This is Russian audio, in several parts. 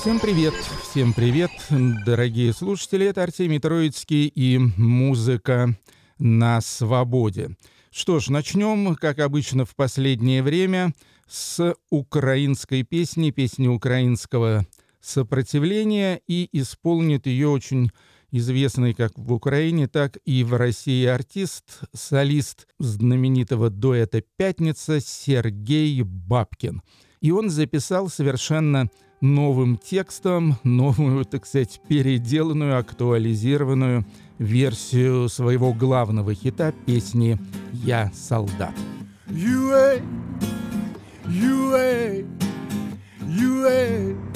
Всем привет, всем привет, дорогие слушатели. Это Артемий Троицкий и музыка на свободе. Что ж, начнем, как обычно в последнее время, с украинской песни, песни украинского сопротивления, и исполнит ее очень известный как в Украине, так и в России артист, солист знаменитого дуэта «Пятница» Сергей Бабкин. И он записал совершенно новым текстом, новую, так сказать, переделанную, актуализированную версию своего главного хита песни «Я солдат». You you you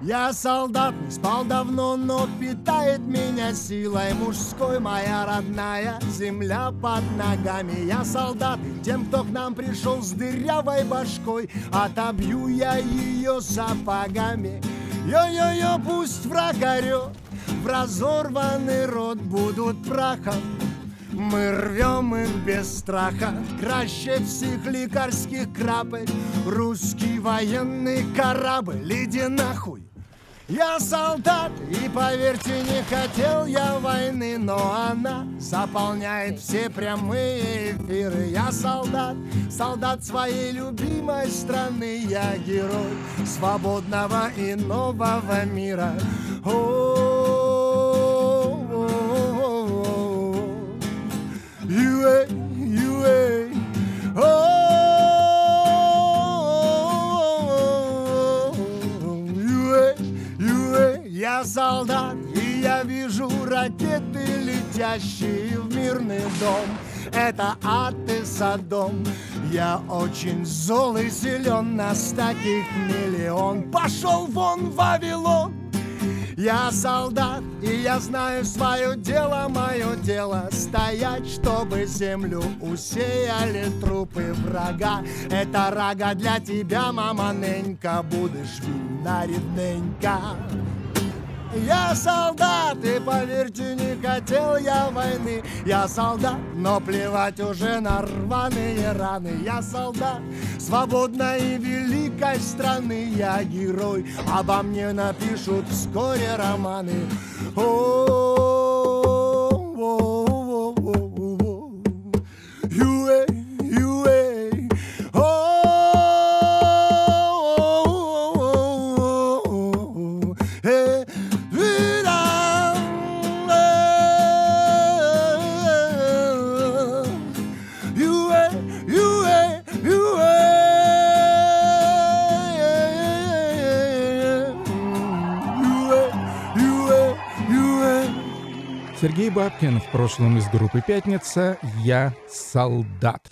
я солдат, не спал давно, но питает меня силой мужской Моя родная земля под ногами Я солдат, и тем, кто к нам пришел с дырявой башкой Отобью я ее сапогами Йо-йо-йо, пусть враг орет В разорванный рот будут прахом мы рвем их без страха, краще всех лекарских крапель. Русский военный корабль, иди нахуй. Я солдат, и поверьте, не хотел я войны, но она заполняет все прямые эфиры. Я солдат, солдат своей любимой страны, я герой свободного и нового мира. You, Это ад и Содом. Я очень зол и силен, нас таких миллион. Пошел вон, Вавилон! Я солдат, и я знаю свое дело, мое дело Стоять, чтобы землю усеяли трупы врага Это рага для тебя, мама Ненька, будешь видна, рідненька я солдат, и поверьте, не хотел я войны. Я солдат, но плевать уже на рваные раны. Я солдат свободной и великой страны. Я герой, обо мне напишут вскоре романы. О-о-о-о-о-о Бабкин в прошлом из группы «Пятница» «Я солдат».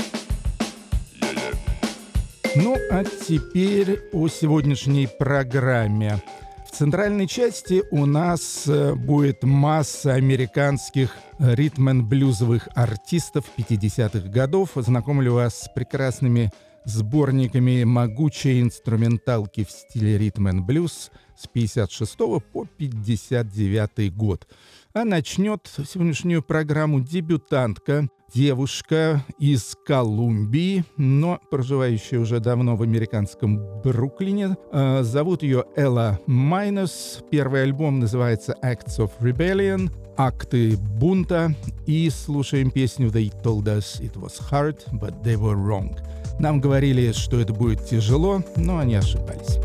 Ну, а теперь о сегодняшней программе. В центральной части у нас э, будет масса американских ритм-блюзовых артистов 50-х годов. Знакомлю вас с прекрасными сборниками могучей инструменталки в стиле ритм-блюз с 56 по 59 год. А начнет сегодняшнюю программу дебютантка, девушка из Колумбии, но проживающая уже давно в американском Бруклине. Э, зовут ее Элла Майнус. Первый альбом называется Acts of Rebellion, акты бунта. И слушаем песню They told us it was hard, but they were wrong. Нам говорили, что это будет тяжело, но они ошибались.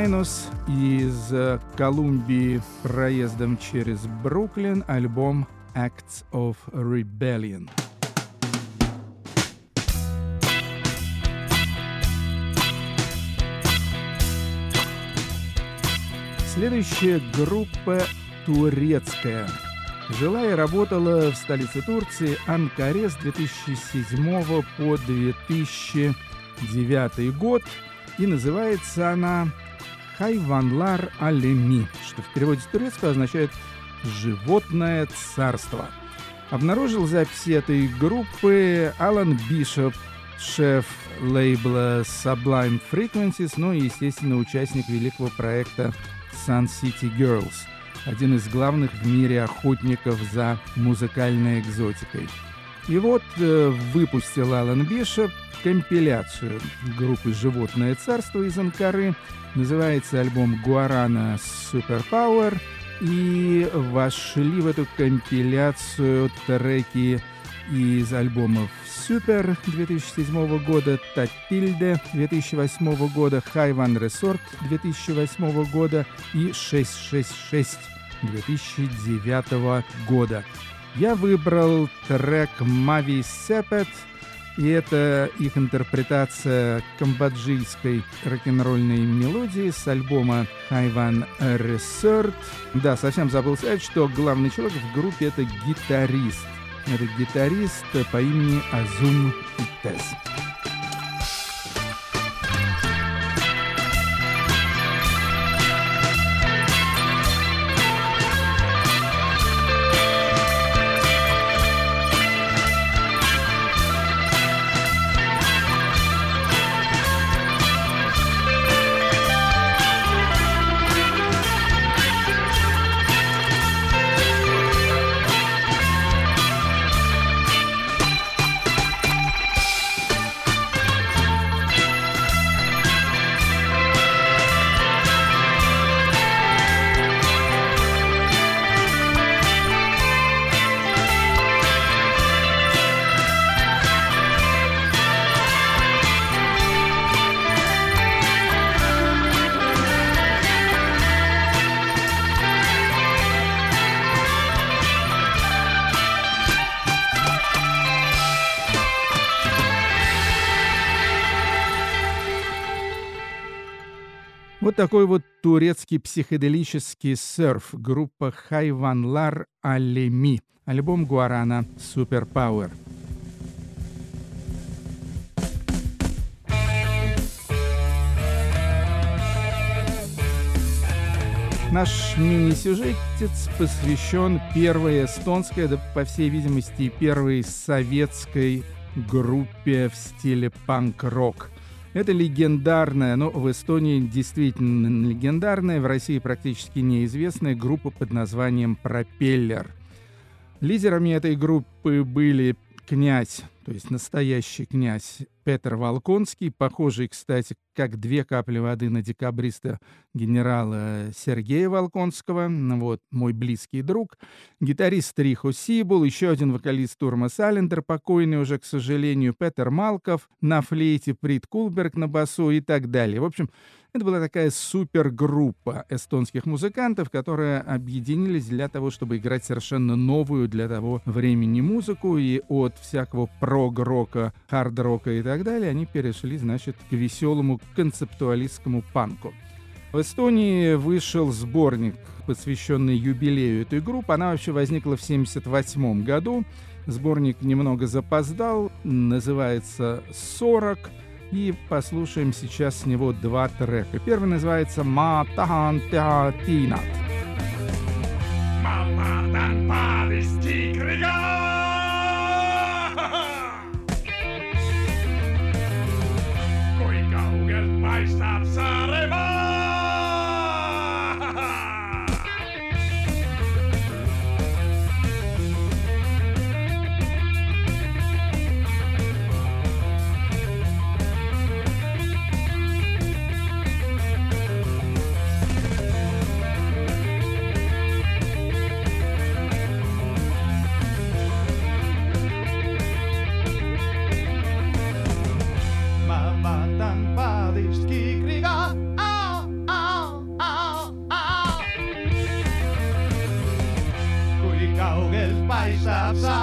Майнус из Колумбии проездом через Бруклин, альбом Acts of Rebellion. Следующая группа турецкая. Жила и работала в столице Турции Анкаре с 2007 по 2009 год. И называется она Хайванлар Алеми, что в переводе с турецкого означает «животное царство». Обнаружил записи этой группы Алан Бишоп, шеф лейбла Sublime Frequencies, ну и, естественно, участник великого проекта Sun City Girls, один из главных в мире охотников за музыкальной экзотикой. И вот э, выпустил Алан Бишоп компиляцию группы «Животное царство» из Анкары. Называется альбом «Гуарана Суперпауэр». И вошли в эту компиляцию треки из альбомов Супер 2007 года, Татильде 2008 года, Хайван Ресорт 2008 года и 666 2009 года. Я выбрал трек Мави Сепет, и это их интерпретация камбоджийской рок-н-ролльной мелодии с альбома Хайван Resort. Да, совсем забыл сказать, что главный человек в группе — это гитарист — это гитарист по имени Азум Тес. Вот такой вот турецкий психоделический серф группа Хайванлар Алеми. Альбом Гуарана Суперпауэр. Наш мини-сюжетец посвящен первой эстонской, да по всей видимости первой советской группе в стиле панк-рок – это легендарная, но в Эстонии действительно легендарная, в России практически неизвестная группа под названием «Пропеллер». Лидерами этой группы были князь, то есть настоящий князь Петр Волконский, похожий, кстати, как две капли воды на декабриста генерала Сергея Волконского, ну вот, мой близкий друг, гитарист Рихо Сибул, еще один вокалист Турма Салендер, покойный уже, к сожалению, Петер Малков на флейте, Прит Кулберг на басу и так далее. В общем, это была такая супергруппа эстонских музыкантов, которые объединились для того, чтобы играть совершенно новую для того времени музыку, и от всякого прог-рока, хард-рока и так далее они перешли, значит, к веселому концептуалистскому панку. В Эстонии вышел сборник, посвященный юбилею этой группы. Она вообще возникла в 1978 году. Сборник немного запоздал, называется «40». И послушаем сейчас с него два трека. Первый называется «Ма тахан театинат». Мама дан падести Kui kaugelt paistab Saaremaa Bye-bye.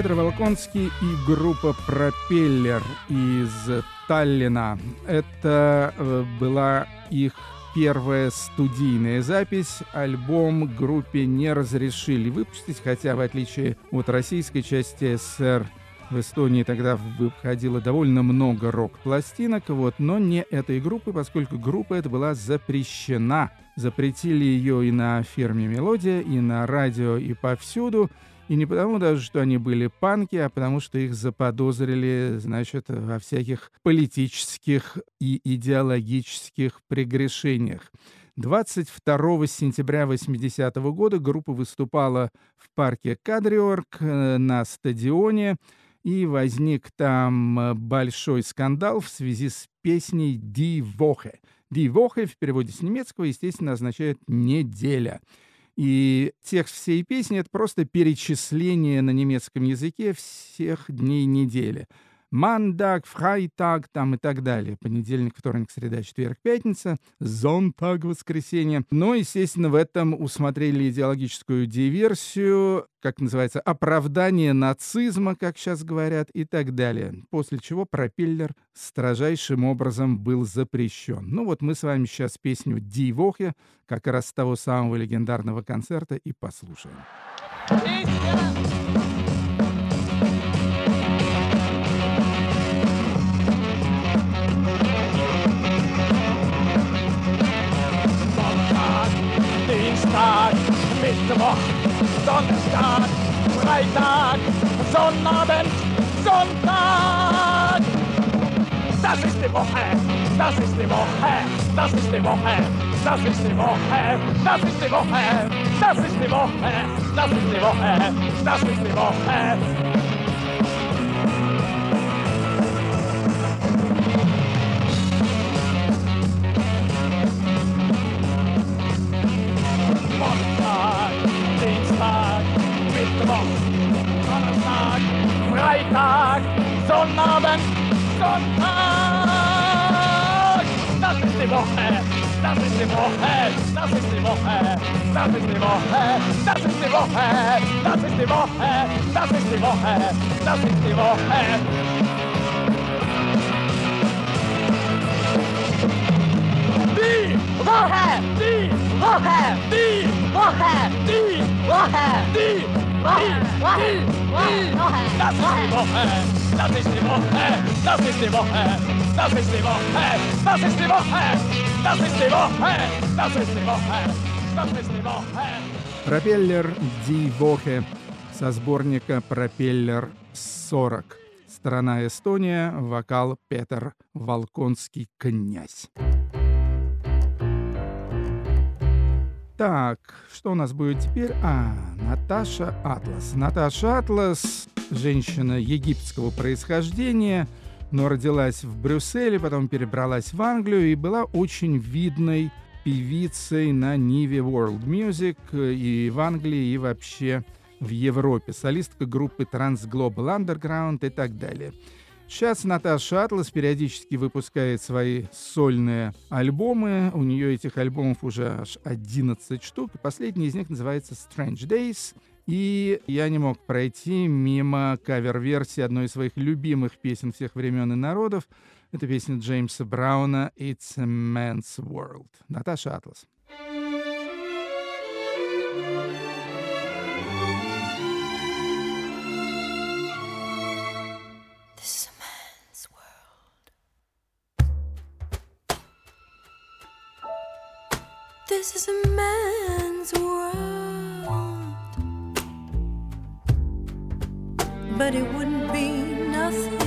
Петр Волконский и группа «Пропеллер» из Таллина. Это э, была их первая студийная запись. Альбом группе не разрешили выпустить, хотя в отличие от российской части СССР в Эстонии тогда выходило довольно много рок-пластинок, вот, но не этой группы, поскольку группа эта была запрещена. Запретили ее и на фирме «Мелодия», и на радио, и повсюду – и не потому даже, что они были панки, а потому что их заподозрили, значит, во всяких политических и идеологических прегрешениях. 22 сентября 80 -го года группа выступала в парке Кадриорг э, на стадионе, и возник там э, большой скандал в связи с песней «Die Woche». «Die Woche» в переводе с немецкого, естественно, означает «неделя». И текст всей песни — это просто перечисление на немецком языке всех дней недели. Мандак, Фрайтаг там и так далее. Понедельник, вторник, среда, четверг, пятница. Зонтаг, воскресенье. Но, естественно, в этом усмотрели идеологическую диверсию, как называется, оправдание нацизма, как сейчас говорят, и так далее. После чего пропеллер строжайшим образом был запрещен. Ну вот мы с вами сейчас песню «Ди Вохе», как раз с того самого легендарного концерта, и послушаем. Песня! Mittwoch, Donnerstag, Freitag, Sonnabend, Sonntag. Das ist die Woche, das ist die Woche, das ist die Woche, das ist die Woche, das ist die Woche, das ist die Woche, das ist die Woche, das ist die Woche. Freitag, Sonnabend, Sonntag. Das ist die Woche, das ist die Woche, das ist die Woche, das ist die Woche, das ist die Woche, das ist die Woche, das ist die Woche, das ist die Woche. Die Woche, die Woche, die Woche, die Woche, die Woche, das ist die Woche, das ist die Woche, das ist die Woche, das ist die Woche, das ist die Woche, das ist die Woche, das ist die Woche, das ist die Woche. Пропеллер Ди Вохе со сборника «Пропеллер 40». Страна Эстония, вокал Петр Волконский «Князь». Так, что у нас будет теперь? А, Наташа Атлас. Наташа Атлас, женщина египетского происхождения, но родилась в Брюсселе, потом перебралась в Англию и была очень видной певицей на Ниве World Music и в Англии, и вообще в Европе. Солистка группы Trans Global Underground и так далее. Сейчас Наташа Атлас периодически выпускает свои сольные альбомы. У нее этих альбомов уже аж 11 штук. Последний из них называется Strange Days. И я не мог пройти мимо кавер-версии одной из своих любимых песен всех времен и народов. Это песня Джеймса Брауна «It's a Man's World». Наташа Атлас. This is a man's world, but it wouldn't be nothing.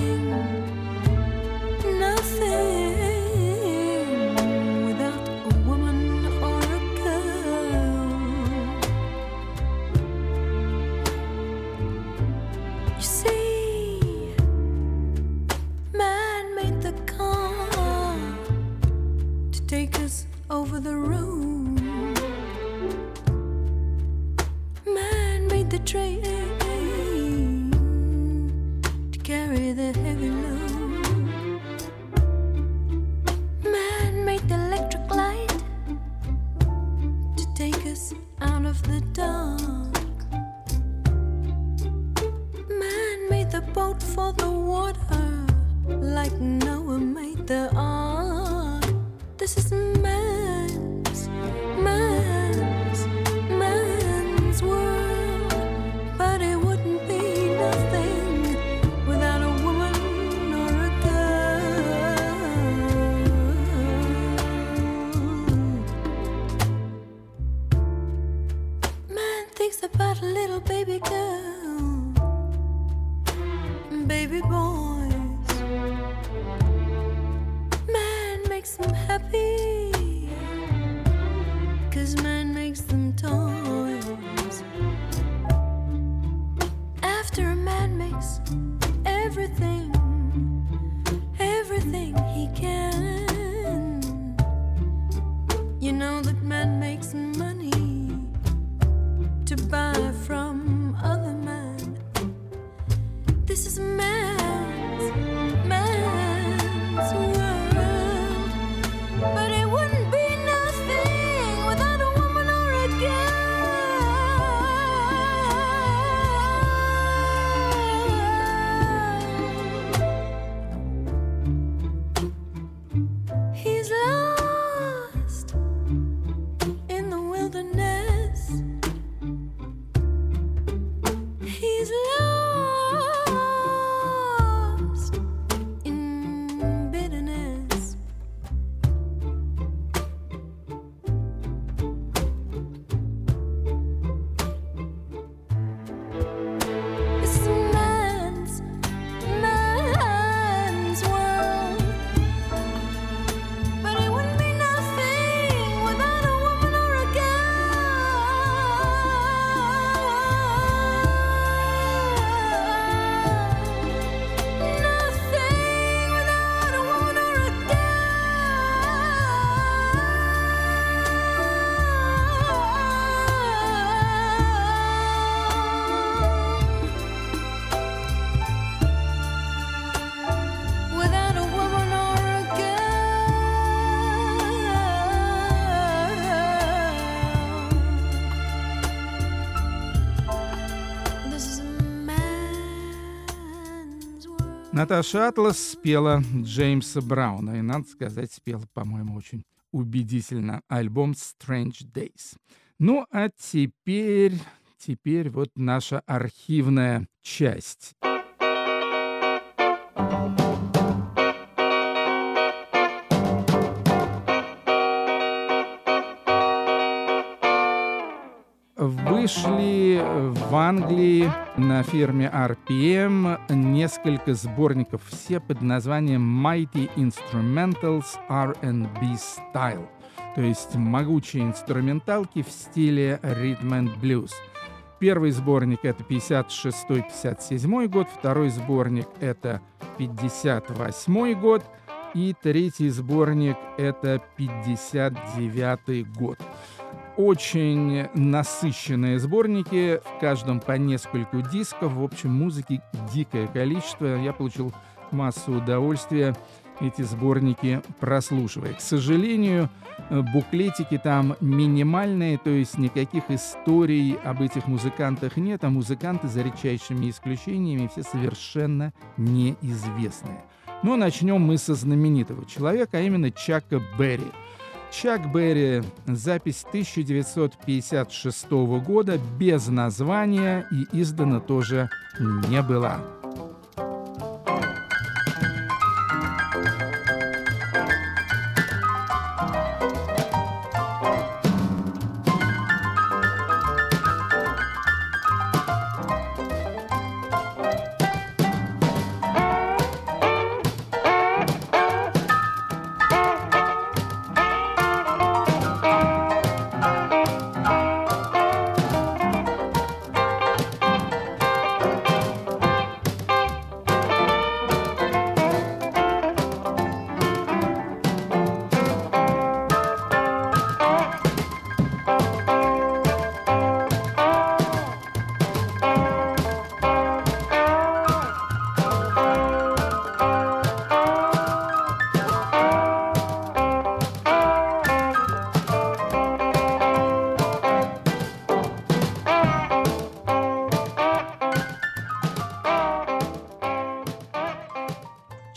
man makes money to buy Наташа Атлас спела Джеймса Брауна. И, надо сказать, спела, по-моему, очень убедительно. Альбом Strange Days. Ну, а теперь, теперь вот наша архивная часть. Вышли в Англии на фирме RPM несколько сборников, все под названием Mighty Instrumentals R&B Style. то есть могучие инструменталки в стиле ритм and блюз. Первый сборник это 56-57 год, второй сборник это 58 год, и третий сборник это 59 год очень насыщенные сборники, в каждом по нескольку дисков. В общем, музыки дикое количество. Я получил массу удовольствия эти сборники прослушивая. К сожалению, буклетики там минимальные, то есть никаких историй об этих музыкантах нет, а музыканты за редчайшими исключениями все совершенно неизвестные. Но начнем мы со знаменитого человека, а именно Чака Берри – Чак Берри, запись 1956 года, без названия и издана тоже не была.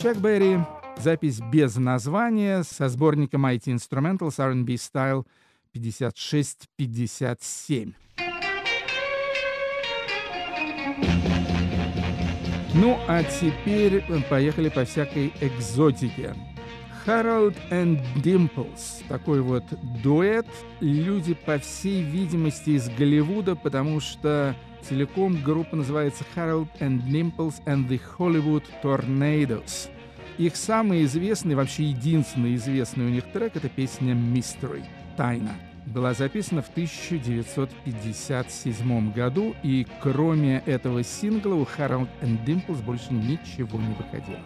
Чак Берри, запись без названия со сборника Mighty Instrumentals R&B Style 56-57. Ну, а теперь поехали по всякой экзотике. Harold and Dimples. Такой вот дуэт. Люди, по всей видимости, из Голливуда, потому что целиком группа называется Harold and Dimples and the Hollywood Tornadoes. Их самый известный, вообще единственный известный у них трек — это песня «Mystery» — «Тайна». Была записана в 1957 году, и кроме этого сингла у Harold and Dimples больше ничего не выходило.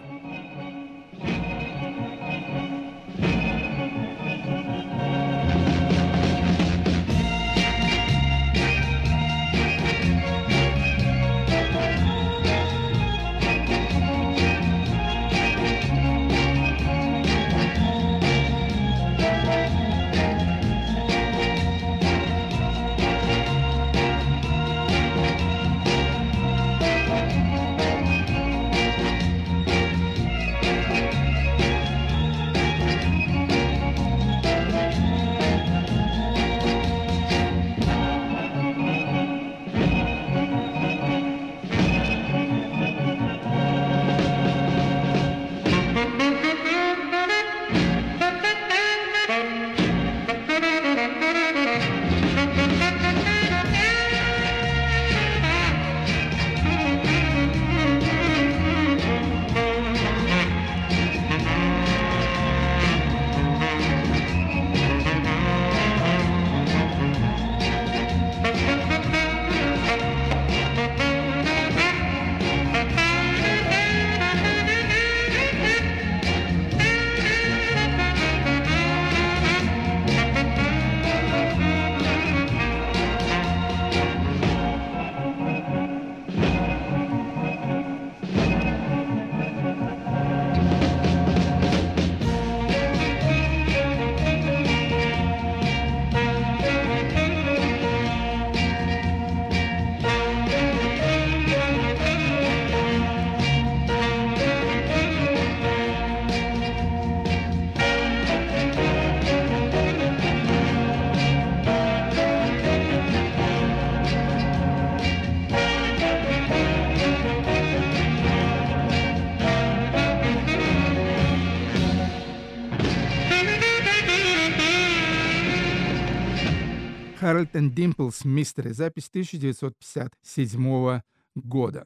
Harold and Dimples Mystery, запись 1957 года.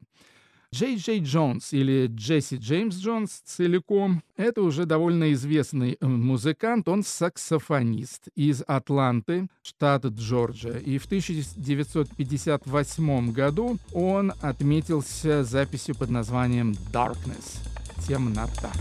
Джей Джей Джонс или Джесси Джеймс Джонс целиком — это уже довольно известный э, музыкант. Он саксофонист из Атланты, штат Джорджия. И в 1958 году он отметился записью под названием «Darkness» — «Темнота».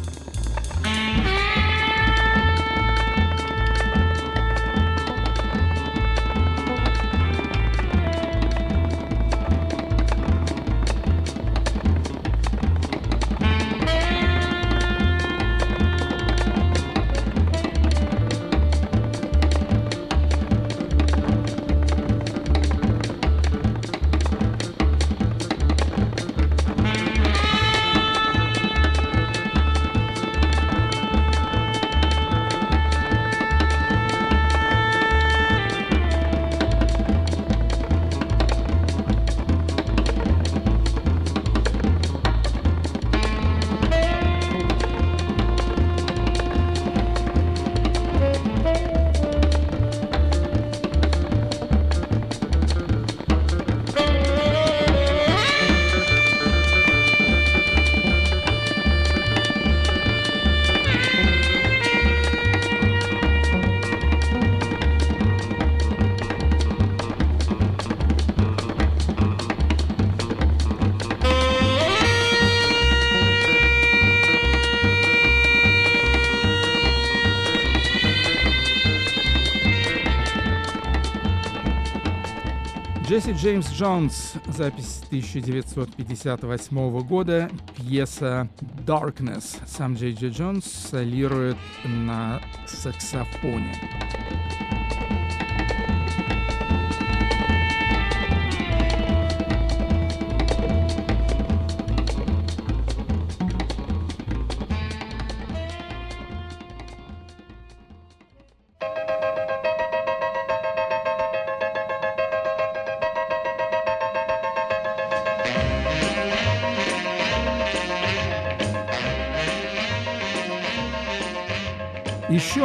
Джесси Джеймс Джонс, запись 1958 года, пьеса «Darkness». Сам Джей Джонс солирует на саксофоне.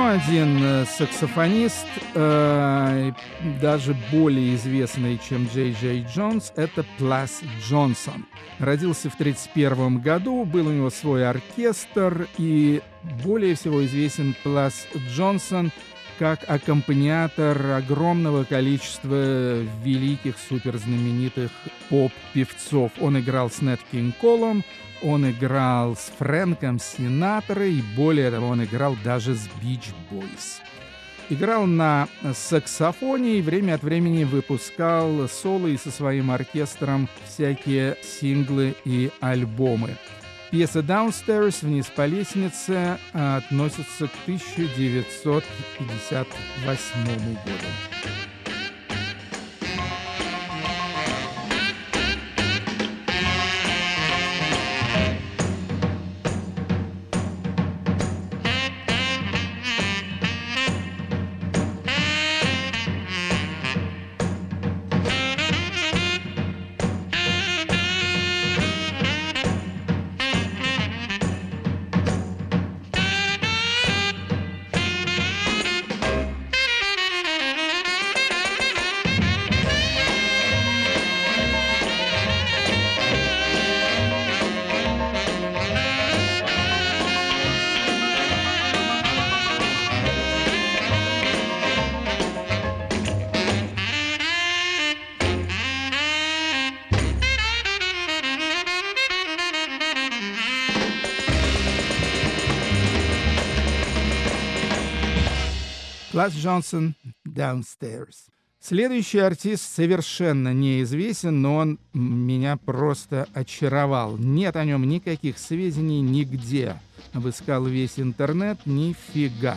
Один э, саксофонист, э, даже более известный, чем Джей Джей Джонс, это Плас Джонсон. Родился в 1931 году, был у него свой оркестр, и более всего известен Плас Джонсон как аккомпаниатор огромного количества великих суперзнаменитых поп-певцов. Он играл с Нет Кинг Колом, он играл с Фрэнком Синатора и более того, он играл даже с Beach Boys. Играл на саксофоне и время от времени выпускал соло и со своим оркестром всякие синглы и альбомы. Пьеса «Downstairs» «Вниз по лестнице» относится к 1958 году. Класс Джонсон Downstairs. Следующий артист совершенно неизвестен, но он меня просто очаровал. Нет о нем никаких сведений нигде. Обыскал весь интернет, нифига.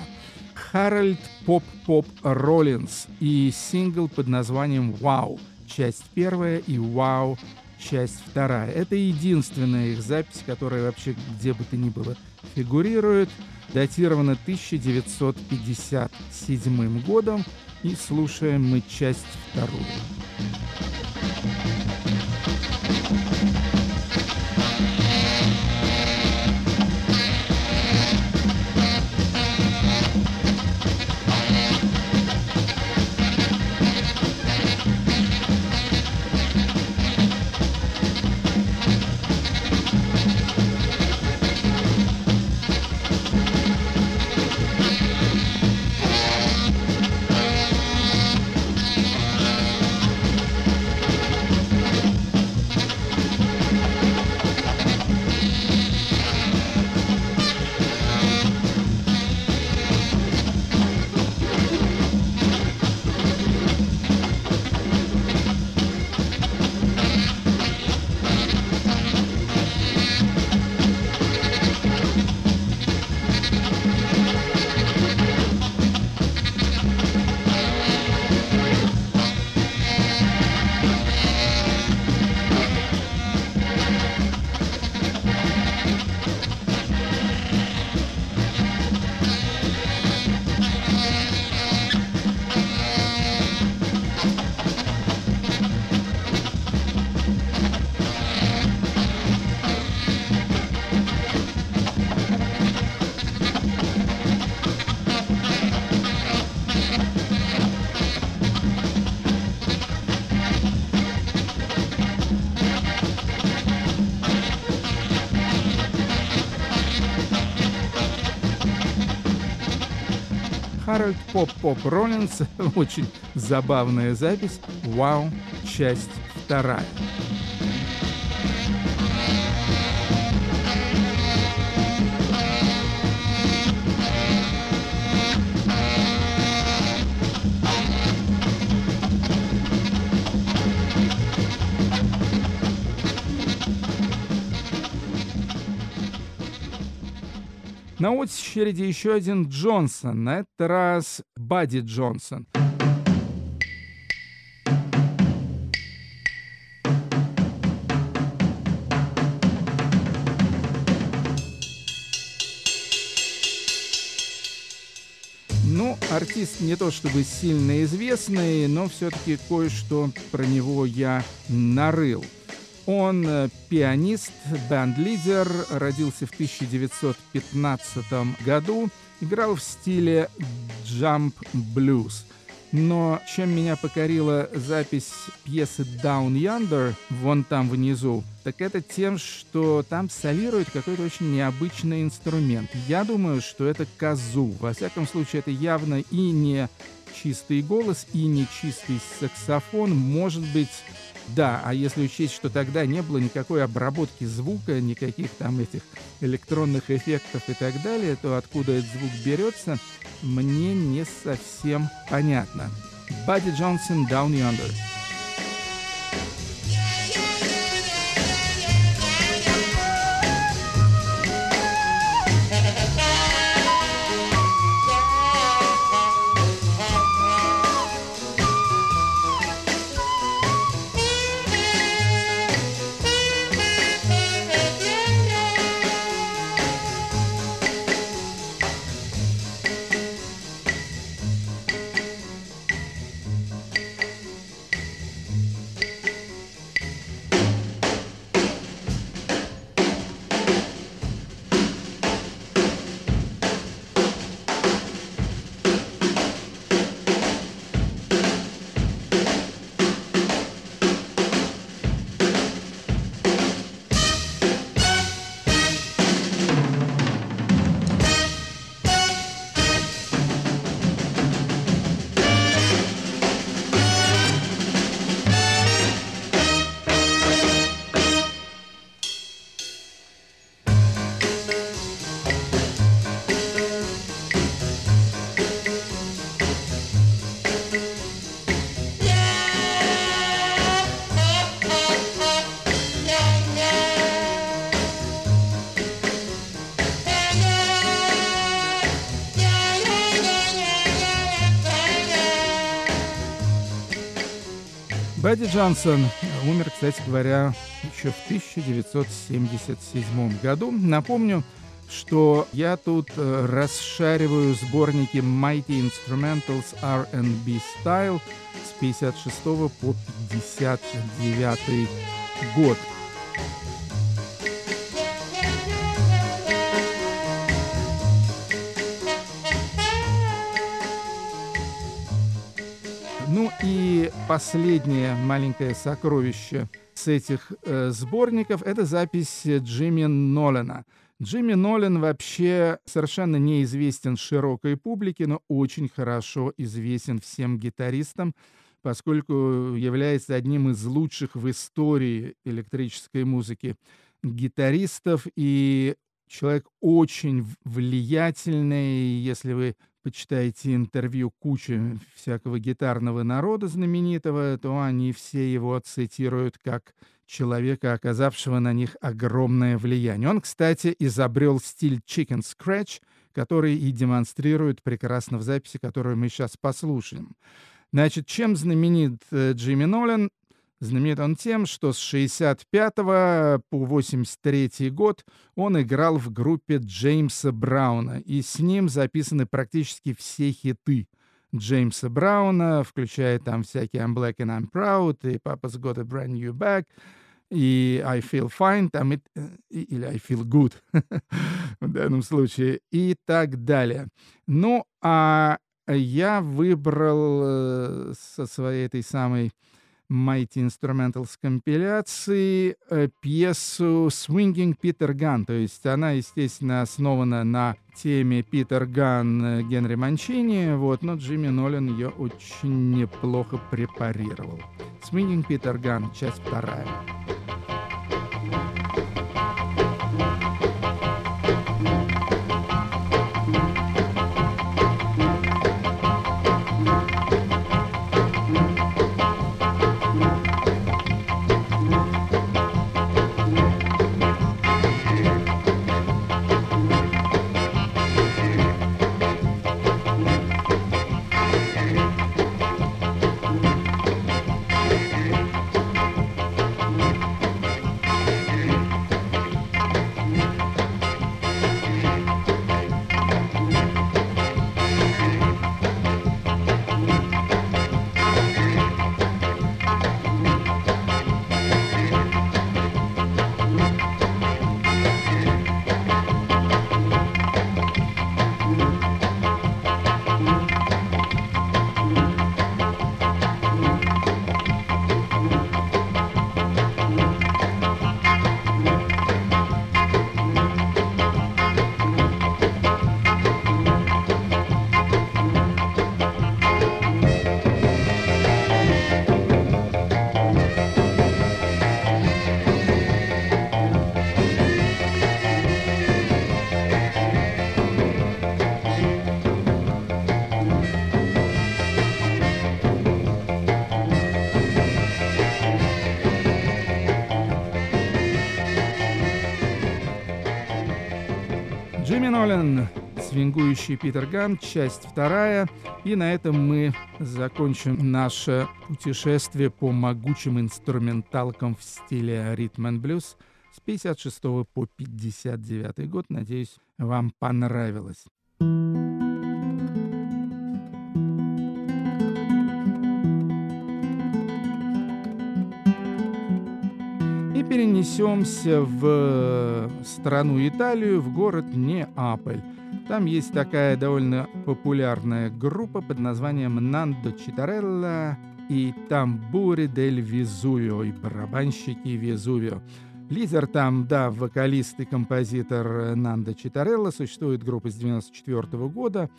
Харальд Поп-Поп Роллинс и сингл под названием «Вау», часть первая и «Вау», часть вторая. Это единственная их запись, которая вообще где бы то ни было фигурирует датировано 1957 годом, и слушаем мы часть вторую. Харальд Поп Поп Роллинс. Очень забавная запись. Вау, часть вторая. На очереди еще один Джонсон, на этот раз Бадди Джонсон. Ну, артист не то чтобы сильно известный, но все-таки кое-что про него я нарыл. Он э, пианист, бенд-лидер, родился в 1915 году, играл в стиле джамп-блюз. Но чем меня покорила запись пьесы «Down Yonder», вон там внизу, так это тем, что там солирует какой-то очень необычный инструмент. Я думаю, что это казу. Во всяком случае, это явно и не чистый голос, и не чистый саксофон. Может быть, да, а если учесть, что тогда не было никакой обработки звука, никаких там этих электронных эффектов и так далее, то откуда этот звук берется, мне не совсем понятно. Бадди Джонсон «Down Yonder». Бадди Джонсон умер, кстати говоря, еще в 1977 году. Напомню, что я тут э, расшариваю сборники Mighty Instrumentals R&B Style с 56 по 59 год. И последнее маленькое сокровище с этих э, сборников — это запись Джимми Нолана. Джимми Нолан вообще совершенно неизвестен широкой публике, но очень хорошо известен всем гитаристам, поскольку является одним из лучших в истории электрической музыки гитаристов и человек очень влиятельный. Если вы почитаете интервью кучи всякого гитарного народа знаменитого, то они все его цитируют как человека, оказавшего на них огромное влияние. Он, кстати, изобрел стиль chicken scratch, который и демонстрирует прекрасно в записи, которую мы сейчас послушаем. Значит, чем знаменит э, Джимми Нолан? Знаменит он тем, что с 65 по 83 год он играл в группе Джеймса Брауна, и с ним записаны практически все хиты Джеймса Брауна, включая там всякие I'm Black and I'm Proud, и Papa's Got a Brand New Bag, и I Feel Fine, там, и, или I Feel Good в данном случае, и так далее. Ну, а я выбрал э, со своей этой самой Mighty Instrumentals компиляции э, пьесу «Swinging Peter Gunn». То есть она, естественно, основана на теме Питер Ган Генри Манчини, вот, но Джимми Нолан ее очень неплохо препарировал. «Swinging Peter Gunn», часть вторая. Нолан, свингующий Питер Ган, часть вторая. И на этом мы закончим наше путешествие по могучим инструменталкам в стиле ритм and блюз с 56 по 59 год. Надеюсь, вам понравилось. Перенесемся в страну Италию, в город Неаполь. Там есть такая довольно популярная группа под названием Нандо Читарелла и Тамбури дель Везувио, и барабанщики Везувио. Лидер там, да, вокалист и композитор Нандо Читарелла. Существует группа с 1994 года.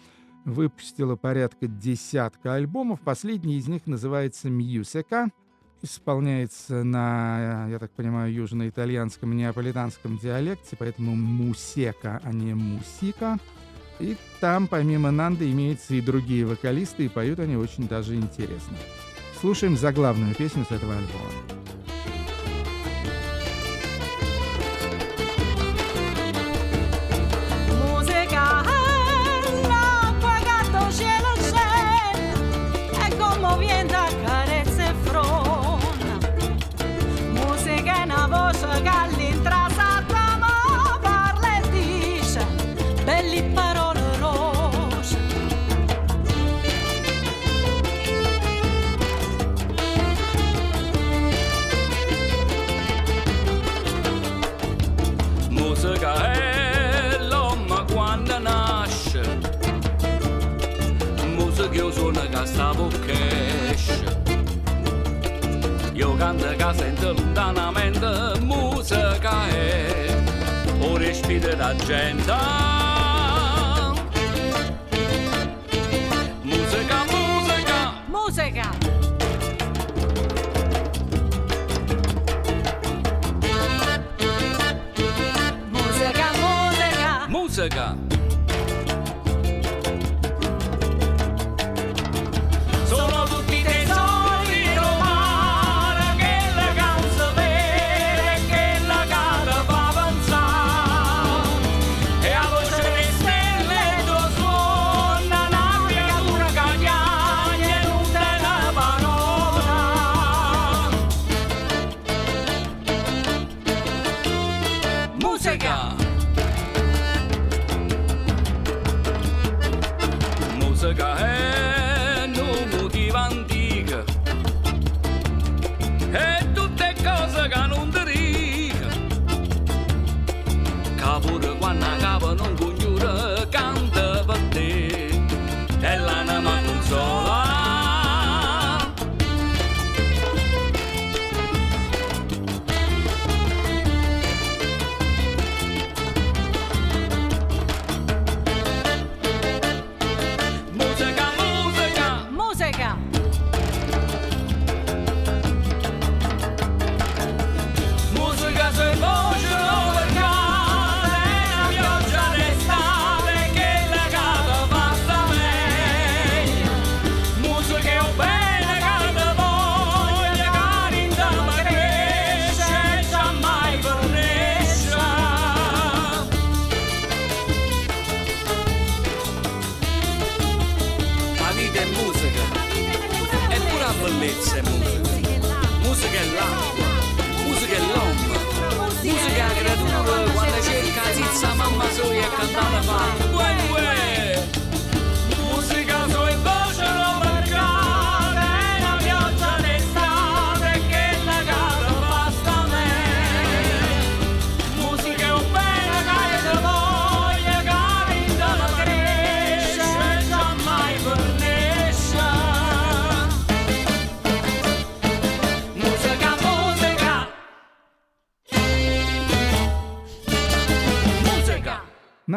Выпустила порядка десятка альбомов. Последний из них называется «Мьюсека» исполняется на, я так понимаю, южноитальянском неаполитанском диалекте, поэтому мусека, а не мусика. И там, помимо Нанды, имеются и другие вокалисты, и поют они очень даже интересно. Слушаем заглавную песню с этого альбома. Anda ca sentă, dana mentă, musa ca e Ore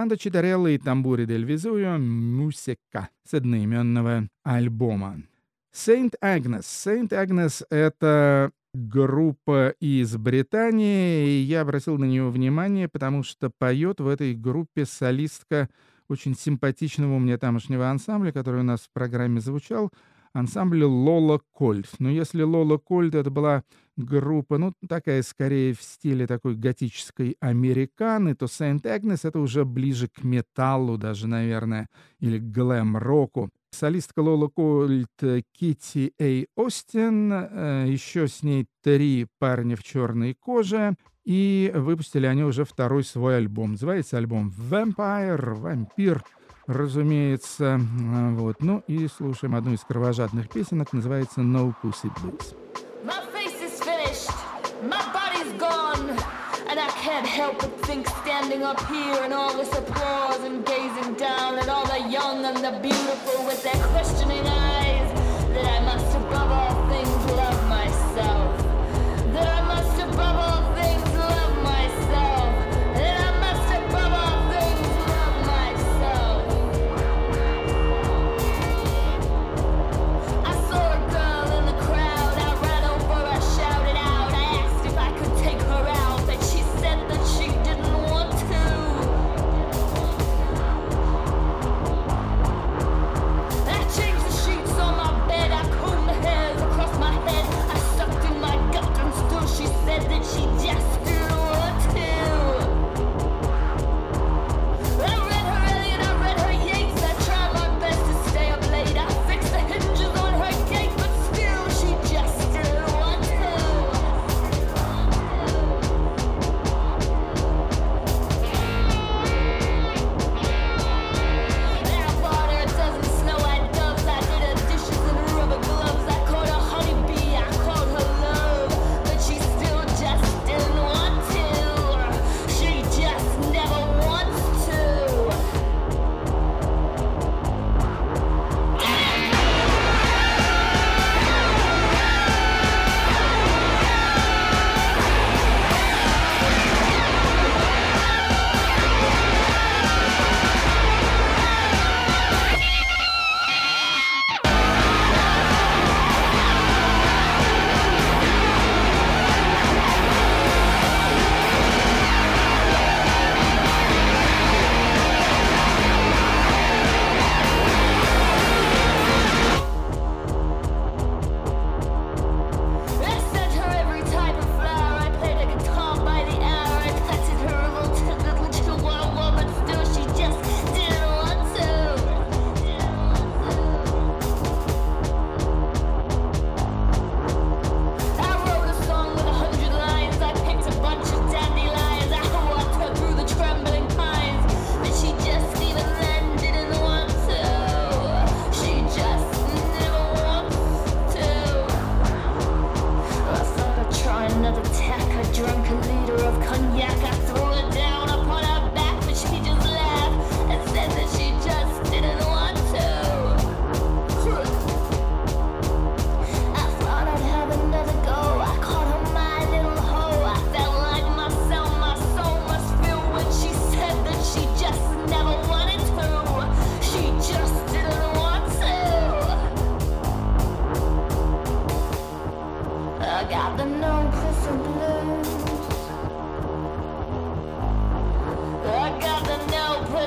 Нандо Читарелло и Тамбури дель Везувио «Мусика» с одноименного альбома. Saint Agnes. Saint Agnes — это группа из Британии, и я обратил на нее внимание, потому что поет в этой группе солистка очень симпатичного мне тамошнего ансамбля, который у нас в программе звучал, ансамбль Лола Кольт. Но если Лола Кольт это была группа, ну, такая скорее в стиле такой готической американы, то Saint Агнес это уже ближе к металлу даже, наверное, или к глэм-року. Солистка Лола Кольт Китти Эй Остин, э, еще с ней три парня в черной коже, и выпустили они уже второй свой альбом. Называется альбом «Vampire», «Вампир», разумеется. Вот. Ну и слушаем одну из кровожадных песенок, называется «No Pussy Blues». Can't help but think standing up here in all this applause and gazing down at all the young and the beautiful with their questioning eyes that I must above all things love myself. That I must above all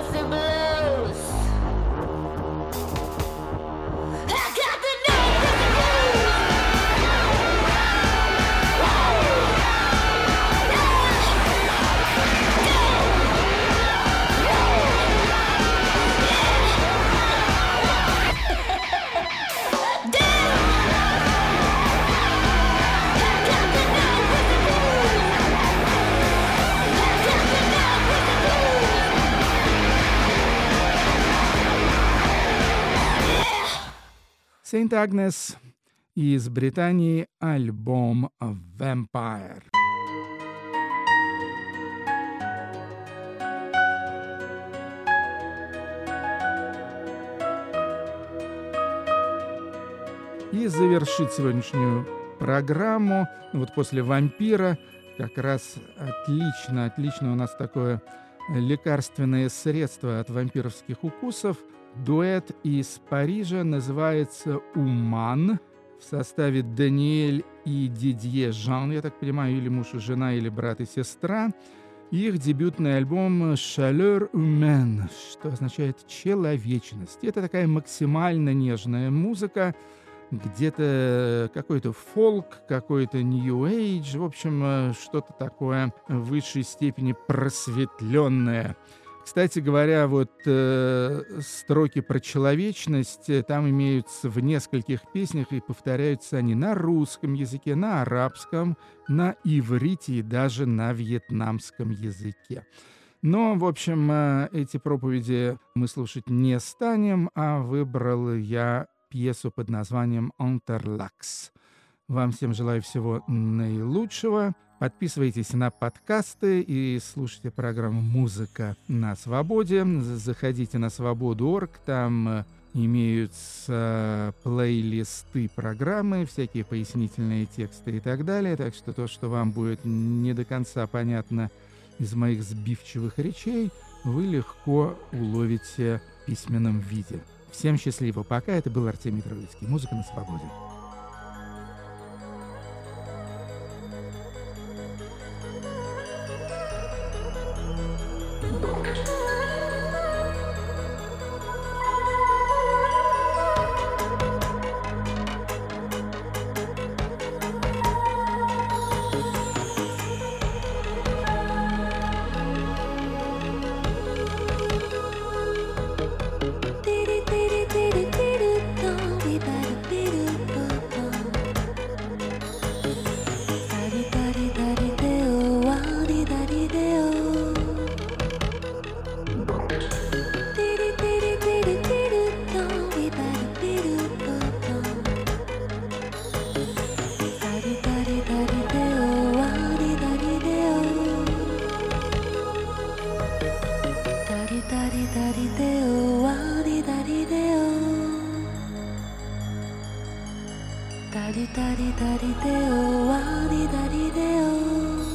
possible Agnes из Британии альбом Vampire. И завершить сегодняшнюю программу, вот после «Вампира», как раз отлично, отлично у нас такое лекарственное средство от вампировских укусов. Дуэт из Парижа называется «Уман» в составе Даниэль и Дидье Жан, я так понимаю, или муж и жена, или брат и сестра. Их дебютный альбом «Chaleur humaine», что означает «человечность». Это такая максимально нежная музыка, где-то какой-то фолк, какой-то Age, в общем, э, что-то такое в высшей степени просветленное. Кстати говоря, вот э, строки про человечность э, там имеются в нескольких песнях, и повторяются они на русском языке, на арабском, на иврите и даже на вьетнамском языке. Но, в общем, э, эти проповеди мы слушать не станем, а выбрал я пьесу под названием «Онтерлакс». Вам всем желаю всего наилучшего. Подписывайтесь на подкасты и слушайте программу «Музыка на свободе». Заходите на свободу.орг, там э, имеются плейлисты программы, всякие пояснительные тексты и так далее. Так что то, что вам будет не до конца понятно из моих сбивчивых речей, вы легко уловите в письменном виде. Всем счастливо. Пока. Это был Артемий Троицкий. Музыка на свободе. だりだりだりで終わりだりでよ